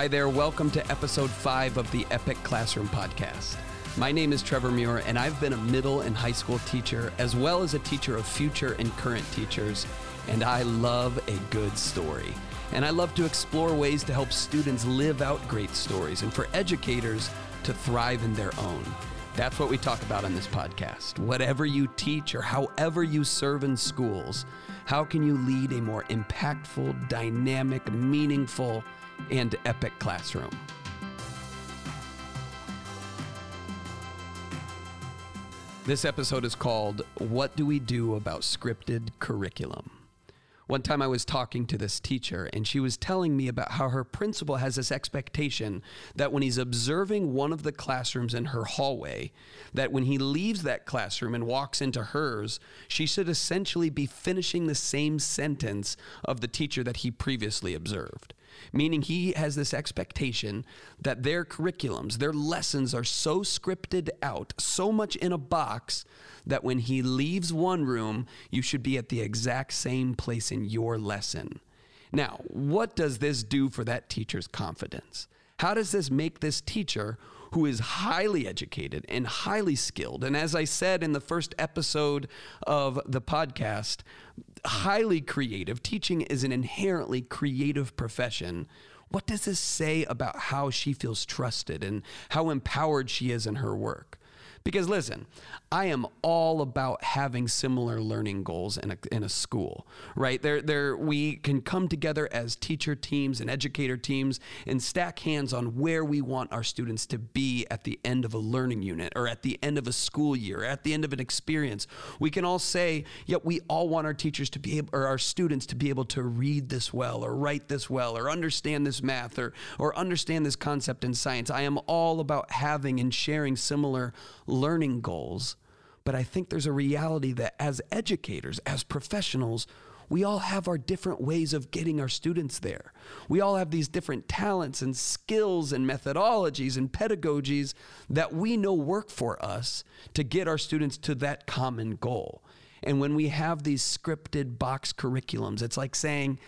Hi there, welcome to episode five of the Epic Classroom Podcast. My name is Trevor Muir, and I've been a middle and high school teacher, as well as a teacher of future and current teachers, and I love a good story. And I love to explore ways to help students live out great stories and for educators to thrive in their own. That's what we talk about on this podcast. Whatever you teach or however you serve in schools, how can you lead a more impactful, dynamic, meaningful, and epic classroom? This episode is called What Do We Do About Scripted Curriculum? One time I was talking to this teacher, and she was telling me about how her principal has this expectation that when he's observing one of the classrooms in her hallway, that when he leaves that classroom and walks into hers, she should essentially be finishing the same sentence of the teacher that he previously observed meaning he has this expectation that their curriculums, their lessons are so scripted out, so much in a box, that when he leaves one room, you should be at the exact same place in your lesson. Now, what does this do for that teacher's confidence? How does this make this teacher, who is highly educated and highly skilled, and as I said in the first episode of the podcast, highly creative? Teaching is an inherently creative profession. What does this say about how she feels trusted and how empowered she is in her work? Because listen, I am all about having similar learning goals in a, in a school, right? There, there, we can come together as teacher teams and educator teams and stack hands on where we want our students to be at the end of a learning unit or at the end of a school year, or at the end of an experience. We can all say, yep, we all want our teachers to be able, or our students to be able to read this well or write this well or understand this math or, or understand this concept in science. I am all about having and sharing similar learning goals. But I think there's a reality that as educators, as professionals, we all have our different ways of getting our students there. We all have these different talents and skills and methodologies and pedagogies that we know work for us to get our students to that common goal. And when we have these scripted box curriculums, it's like saying,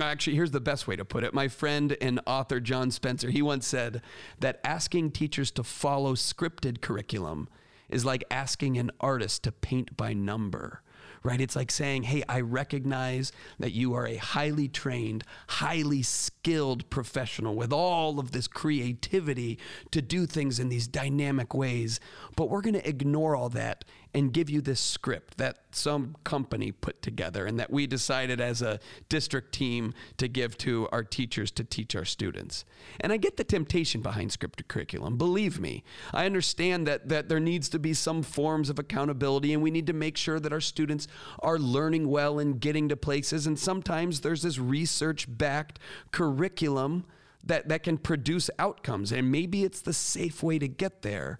actually, here's the best way to put it. My friend and author John Spencer, he once said that asking teachers to follow scripted curriculum is like asking an artist to paint by number right? It's like saying, hey, I recognize that you are a highly trained, highly skilled professional with all of this creativity to do things in these dynamic ways, but we're going to ignore all that and give you this script that some company put together and that we decided as a district team to give to our teachers to teach our students. And I get the temptation behind scripted curriculum. Believe me, I understand that, that there needs to be some forms of accountability and we need to make sure that our students are learning well and getting to places. And sometimes there's this research backed curriculum that, that can produce outcomes. And maybe it's the safe way to get there.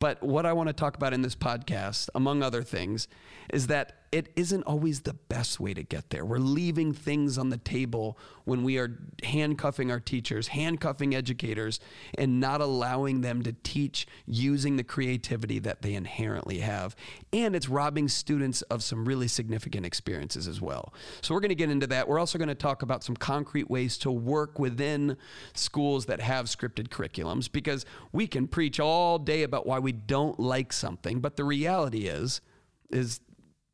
But what I want to talk about in this podcast, among other things, is that it isn't always the best way to get there. We're leaving things on the table when we are handcuffing our teachers, handcuffing educators, and not allowing them to teach using the creativity that they inherently have. And it's robbing students of some really significant experiences as well. So we're going to get into that. We're also going to talk about some concrete ways to work within schools that have scripted curriculums because we can preach all day about why we don't like something, but the reality is is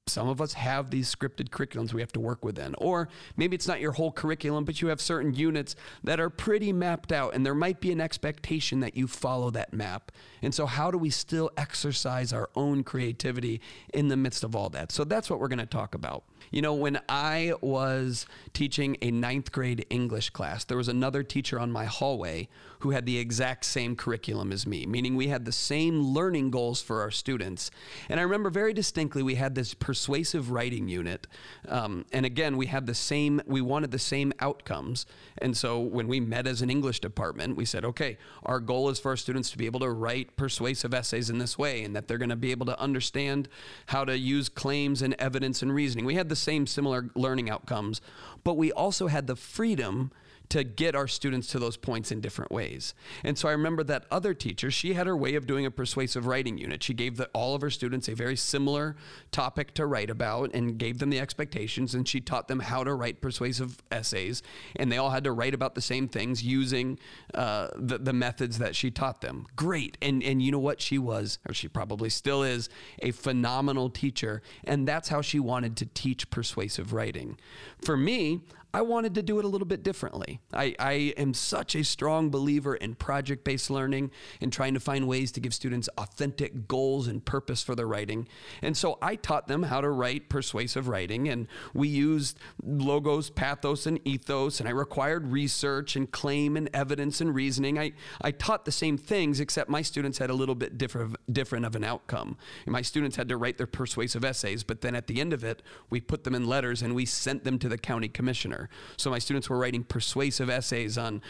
some of us have these scripted curriculums we have to work within. Or maybe it's not your whole curriculum, but you have certain units that are pretty mapped out, and there might be an expectation that you follow that map. And so, how do we still exercise our own creativity in the midst of all that? So, that's what we're going to talk about. You know, when I was teaching a ninth grade English class, there was another teacher on my hallway who had the exact same curriculum as me, meaning we had the same learning goals for our students. And I remember very distinctly we had this persuasive writing unit. Um, and again, we had the same, we wanted the same outcomes. And so when we met as an English department, we said, okay, our goal is for our students to be able to write persuasive essays in this way and that they're going to be able to understand how to use claims and evidence and reasoning. We had the same similar learning outcomes, but we also had the freedom to get our students to those points in different ways. And so I remember that other teacher, she had her way of doing a persuasive writing unit. She gave the, all of her students a very similar topic to write about and gave them the expectations, and she taught them how to write persuasive essays. And they all had to write about the same things using uh, the, the methods that she taught them. Great. And, and you know what? She was, or she probably still is, a phenomenal teacher. And that's how she wanted to teach persuasive writing. For me, I wanted to do it a little bit differently. I, I am such a strong believer in project based learning and trying to find ways to give students authentic goals and purpose for their writing. And so I taught them how to write persuasive writing, and we used logos, pathos, and ethos, and I required research and claim and evidence and reasoning. I, I taught the same things, except my students had a little bit different, different of an outcome. My students had to write their persuasive essays, but then at the end of it, we put them in letters and we sent them to the county commissioner. So my students were writing persuasive essays on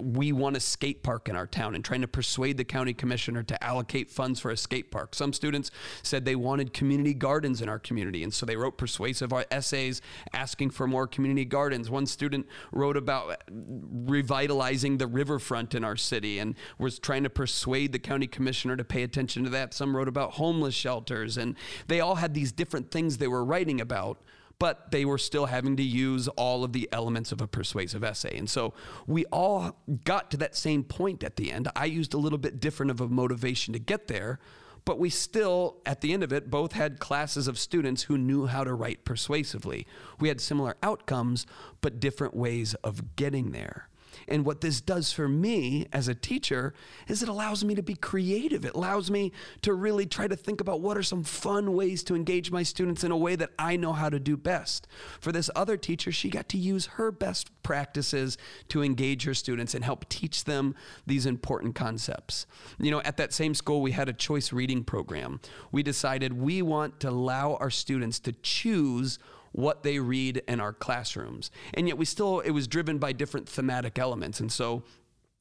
we want a skate park in our town and trying to persuade the county commissioner to allocate funds for a skate park. Some students said they wanted community gardens in our community, and so they wrote persuasive uh, essays asking for more community gardens. One student wrote about uh, revitalizing the riverfront in our city and was trying to persuade the county commissioner to pay attention to that. Some wrote about homeless shelters, and they all had these different things they were writing about but they were still having to use all of the elements of a persuasive essay. And so we all got to that same point at the end. I used a little bit different of a motivation to get there, but we still, at the end of it, both had classes of students who knew how to write persuasively. We had similar outcomes, but different ways of getting there. And what this does for me as a teacher is it allows me to be creative. It allows me to really try to think about what are some fun ways to engage my students in a way that I know how to do best. For this other teacher, she got to use her best practices to engage her students and help teach them these important concepts. You know, at that same school, we had a choice reading program. We decided we want to allow our students to choose what they read in our classrooms. And yet we still, it was driven by different thematic elements. And so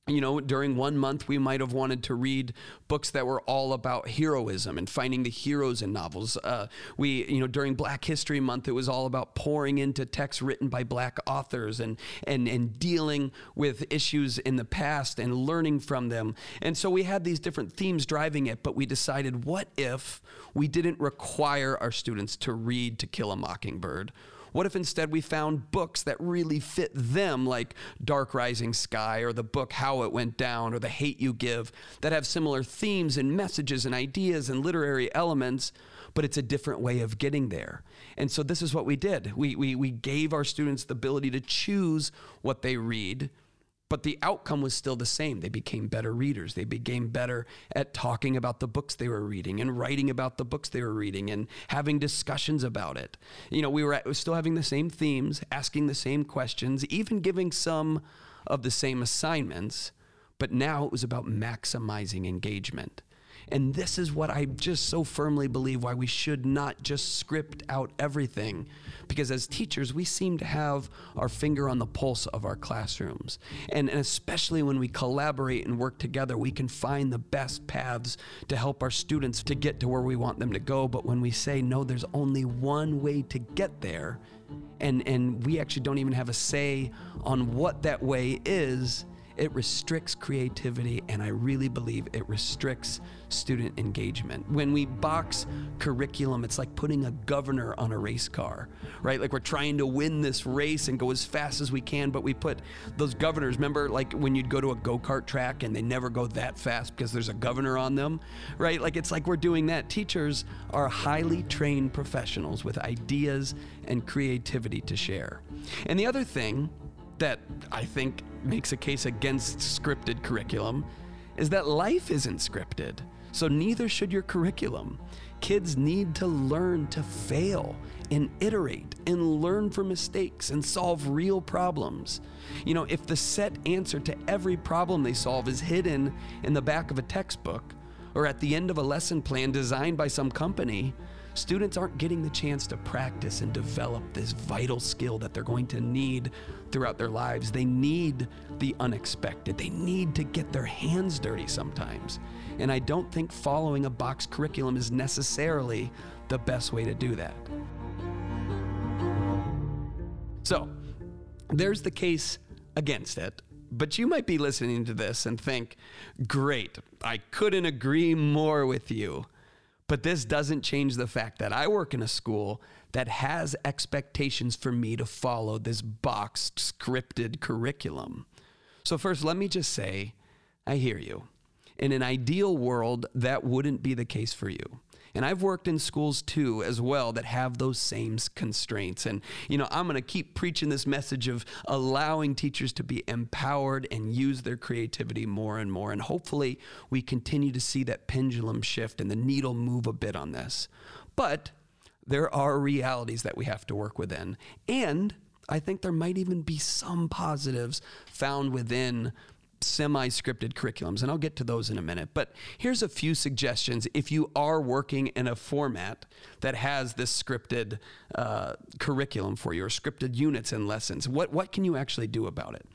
you know, during one month, we might have wanted to read books that were all about heroism and finding the heroes in novels. Uh, we, you know, during Black History Month, it was all about pouring into texts written by Black authors and and and dealing with issues in the past and learning from them. And so we had these different themes driving it. But we decided, what if we didn't require our students to read To Kill a Mockingbird? What if instead we found books that really fit them, like Dark Rising Sky or the book How It Went Down or The Hate You Give, that have similar themes and messages and ideas and literary elements? but it's a different way of getting there. And so this is what we did. We, we, we gave our students the ability to choose what they read but the outcome was still the same. They became better readers. They became better at talking about the books they were reading and writing about the books they were reading and having discussions about it. You know, we were, at, still having the same themes, asking the same questions, even giving some of the same assignments, but now it was about maximizing engagement. And this is what I just so firmly believe why we should not just script out everything. Because as teachers, we seem to have our finger on the pulse of our classrooms. And, and especially when we collaborate and work together, we can find the best paths to help our students to get to where we want them to go. But when we say, no, there's only one way to get there, and, and we actually don't even have a say on what that way is, it restricts creativity, and I really believe it restricts student engagement. When we box curriculum, it's like putting a governor on a race car, right? Like we're trying to win this race and go as fast as we can, but we put those governors. Remember, like when you'd go to a go kart track and they never go that fast because there's a governor on them, right? Like it's like we're doing that. Teachers are highly trained professionals with ideas and creativity to share. And the other thing that I think makes a case against scripted curriculum is that life isn't scripted. So neither should your curriculum. Kids need to learn to fail and iterate and learn from mistakes and solve real problems. You know, if the set answer to every problem they solve is hidden in the back of a textbook or at the end of a lesson plan designed by some company, students aren't getting the chance to practice and develop this vital skill that they're going to need throughout their lives. They need the unexpected, they need to get their hands dirty sometimes. And I don't think following a box curriculum is necessarily the best way to do that. So, there's the case against it, but you might be listening to this and think, great, I couldn't agree more with you. But this doesn't change the fact that I work in a school that has expectations for me to follow this boxed, scripted curriculum. So, first, let me just say, I hear you. In an ideal world, that wouldn't be the case for you. And I've worked in schools too, as well, that have those same constraints. And, you know, I'm going to keep preaching this message of allowing teachers to be empowered and use their creativity more and more. And hopefully, we continue to see that pendulum shift and the needle move a bit on this. But there are realities that we have to work within. And I think there might even be some positives found within semi scripted curriculums, and I'll get to those in a minute. But here's a few suggestions if you are working in a format that has this scripted uh, curriculum for you or scripted units and lessons. What, what can you actually do about it?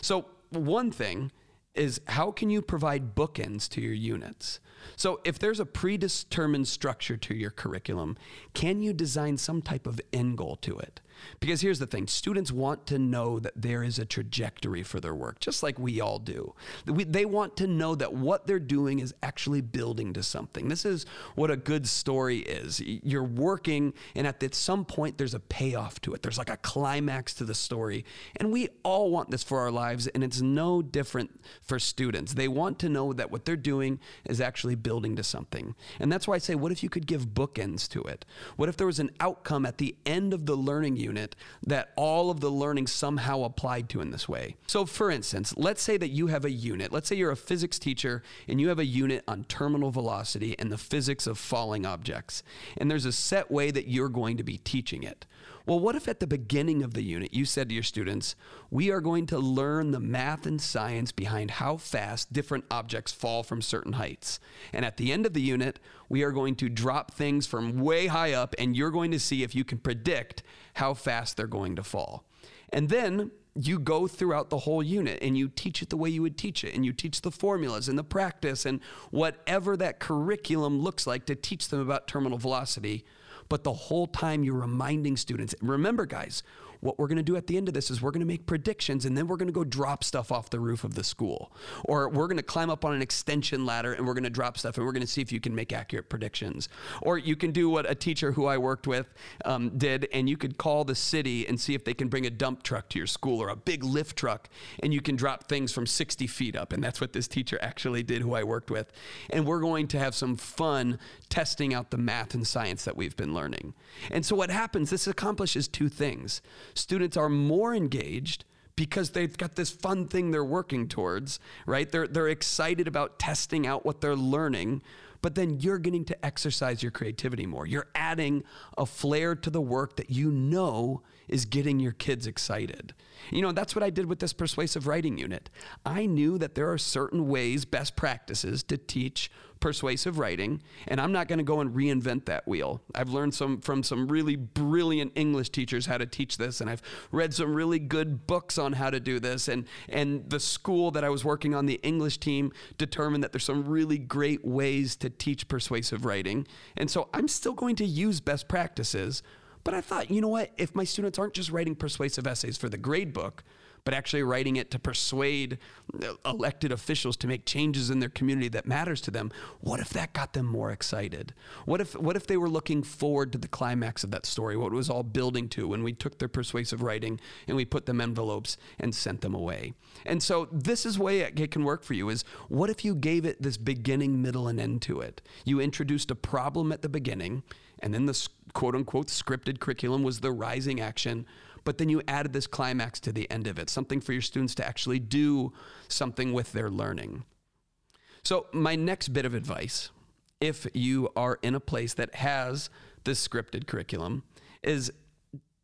So, one thing is how can you provide bookends to your units? So, if there's a predetermined structure to your curriculum, can you design some type of end goal to it? Because here's the thing students want to know that there is a trajectory for their work, just like we all do. they want to know that what they're doing is actually building to something. This is what a good story is. You're working, and at some point, there's a payoff to it, there's like a climax to the story. And we all want this for our lives, and it's no different for students. They want to know that what they're doing is actually building to something. And that's why I say, what if you could give bookends to it? What if there was an outcome at the end of the learning unit that all of the learning somehow applied to in this way. So, for instance, let's say that you have a unit. Let's say you're a physics teacher and you have a unit on terminal velocity and the physics of falling objects. And there's a set way that you're going to be teaching it. Well, what if at the beginning of the unit you said to your students, we are going to learn the math and science behind how fast different objects fall from certain heights. And at the end of the unit, we are going to drop things from way high up, and you're going to see if you can predict how fast they're going to fall. And then you go throughout the whole unit and you teach it the way you would teach it and you teach the formulas and the practice and whatever that curriculum looks like to teach them about terminal velocity but the whole time you're reminding students remember, guys, what we're going to do at the end of this is we're going to make predictions and then we're going to go drop stuff off the roof of the school. Or we're going to climb up on an extension ladder and we're going to drop stuff and we're going to see if you can make accurate predictions. Or you can do what a teacher who I worked with um, did and you could call the city and see if they can bring a dump truck to your school or a big lift truck and you can drop things from 60 feet up. And that's what this teacher actually did who I worked with. And we're going to have some fun testing out the math and science that we've been learning. And so what happens, this accomplishes two things students are more engaged because they've got this fun thing they're working towards, right? They're, they're excited about testing out what they're learning, but then you're getting to exercise your creativity more. You're adding a flair to the work that you know is getting your kids excited. You know, that's what I did with this persuasive writing unit. I knew that there are certain ways, best practices to teach persuasive writing, and I'm not going to go and reinvent that wheel. I've learned some from some really brilliant English teachers how to teach this, and I've read some really good books on how to do this. And and the school that I was working on, the English team, determined that there's some really great ways to teach persuasive writing. And so I'm still going to use best practices, but I thought, you know what? If my students aren't just writing persuasive essays for the grade book, but actually writing it to persuade uh, elected officials to make changes in their community that matters to them, what if that got them more excited? What if what if they were looking forward to the climax of that story, what it was all building to when we took their persuasive writing and we put them envelopes and sent them away? And so this is way it can work for you is what if you gave it this beginning, middle, and end to it? You introduced a problem at the beginning and then the quote unquote scripted curriculum was the rising action. But then you added this climax to the end of it, something for your students to actually do something with their learning. So, my next bit of advice, if you are in a place that has this scripted curriculum, is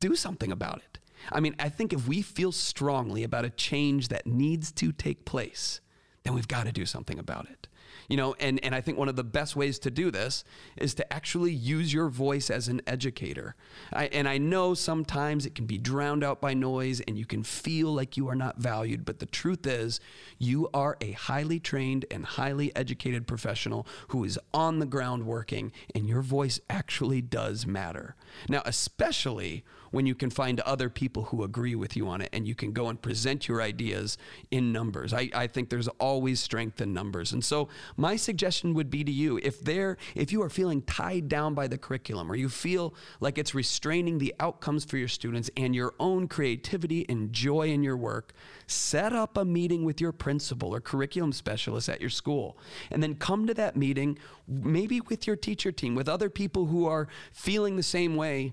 do something about it. I mean, I think if we feel strongly about a change that needs to take place, then we've got to do something about it. You know, and, and I think one of the best ways to do this is to actually use your voice as an educator. I, and I know sometimes it can be drowned out by noise and you can feel like you are not valued, but the truth is, you are a highly trained and highly educated professional who is on the ground working, and your voice actually does matter. Now, especially when you can find other people who agree with you on it and you can go and present your ideas in numbers. I, I think there's always strength in numbers. And so my suggestion would be to you if there if you are feeling tied down by the curriculum or you feel like it's restraining the outcomes for your students and your own creativity and joy in your work, set up a meeting with your principal or curriculum specialist at your school and then come to that meeting maybe with your teacher team with other people who are feeling the same way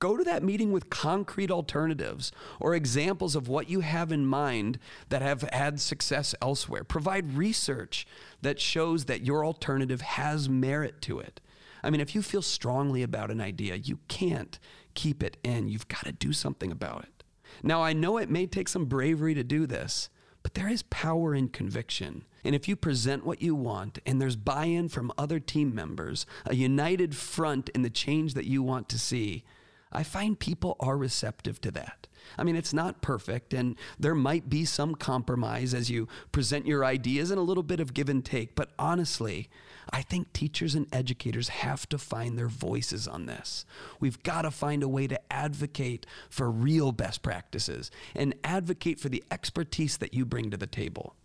Go to that meeting with concrete alternatives or examples of what you have in mind that have had success elsewhere. Provide research that shows that your alternative has merit to it. I mean, if you feel strongly about an idea, you can't keep it in. You've got to do something about it. Now, I know it may take some bravery to do this, but there is power in conviction. And if you present what you want and there's buy in from other team members, a united front in the change that you want to see, I find people are receptive to that. I mean, it's not perfect, and there might be some compromise as you present your ideas and a little bit of give and take. But honestly, I think teachers and educators have to find their voices on this. We've got to find a way to advocate for real best practices and advocate for the expertise that you bring to the table.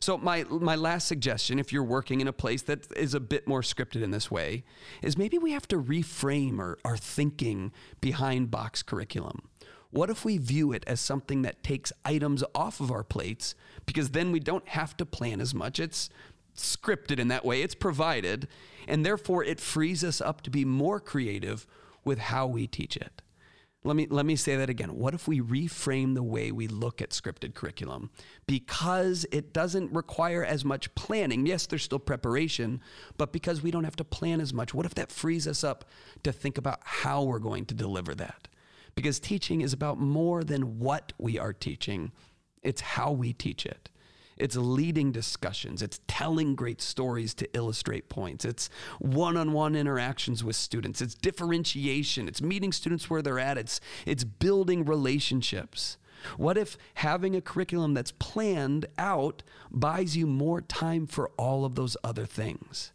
So my my last suggestion, if you're working in a place that is a bit more scripted in this way, is maybe we have to reframe our, our thinking behind box curriculum. What if we view it as something that takes items off of our plates because then we don't have to plan as much. It's scripted in that way, it's provided, and therefore it frees us up to be more creative with how we teach it. Let me, let me say that again. What if we reframe the way we look at scripted curriculum? Because it doesn't require as much planning. Yes, there's still preparation, but because we don't have to plan as much, what if that frees us up to think about how we're going to deliver that? Because teaching is about more than what we are teaching, it's how we teach it. It's leading discussions. It's telling great stories to illustrate points. It's one on one interactions with students. It's differentiation. It's meeting students where they're at. It's, it's building relationships. What if having a curriculum that's planned out buys you more time for all of those other things?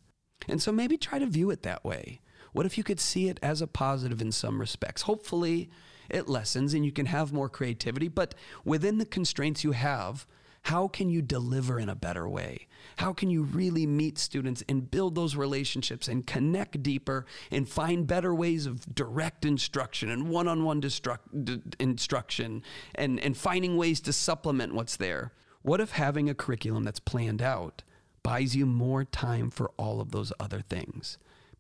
And so maybe try to view it that way. What if you could see it as a positive in some respects? Hopefully, it lessens and you can have more creativity, but within the constraints you have, how can you deliver in a better way? How can you really meet students and build those relationships and connect deeper and find better ways of direct instruction and one on one instruction and, and finding ways to supplement what's there? What if having a curriculum that's planned out buys you more time for all of those other things?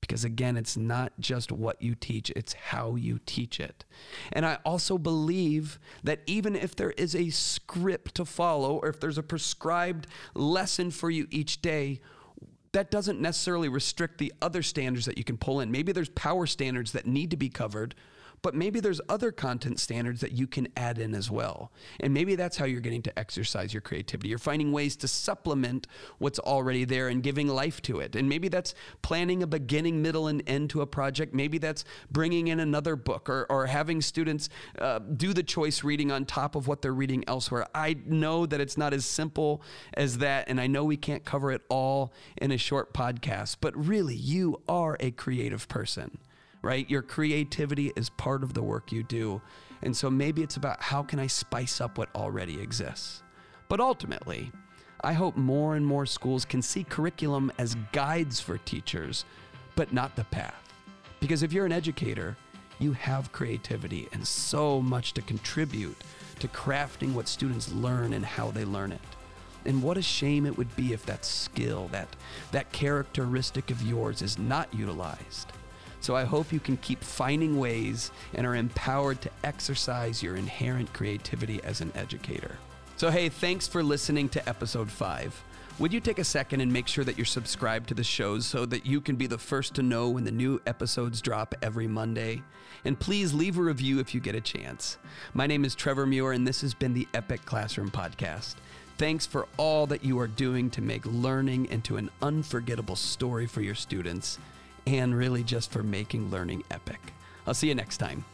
Because again, it's not just what you teach, it's how you teach it. And I also believe that even if there is a script to follow or if there's a prescribed lesson for you each day, that doesn't necessarily restrict the other standards that you can pull in. Maybe there's power standards that need to be covered, but maybe there's other content standards that you can add in as well. And maybe that's how you're getting to exercise your creativity. You're finding ways to supplement what's already there and giving life to it. And maybe that's planning a beginning, middle, and end to a project. Maybe that's bringing in another book or, or having students uh, do the choice reading on top of what they're reading elsewhere. I know that it's not as simple as that. And I know we can't cover it all in a short podcast, but really, you are a creative person right? Your creativity is part of the work you do. And so maybe it's about how can I spice up what already exists. But ultimately, I hope more and more schools can see curriculum as guides for teachers, but not the path. Because if you're an educator, you have creativity and so much to contribute to crafting what students learn and how they learn it. And what a shame it would be if that skill, that, that characteristic of yours is not utilized. So I hope you can keep finding ways and are empowered to exercise your inherent creativity as an educator. So, hey, thanks for listening to episode five. Would you take a second and make sure that you're subscribed to the shows so that you can be the first to know when the new episodes drop every Monday? And please leave a review if you get a chance. My name is Trevor Muir, and this has been the Epic Classroom Podcast. Thanks for all that you are doing to make learning into an unforgettable story for your students and really just for making learning epic. I'll see you next time.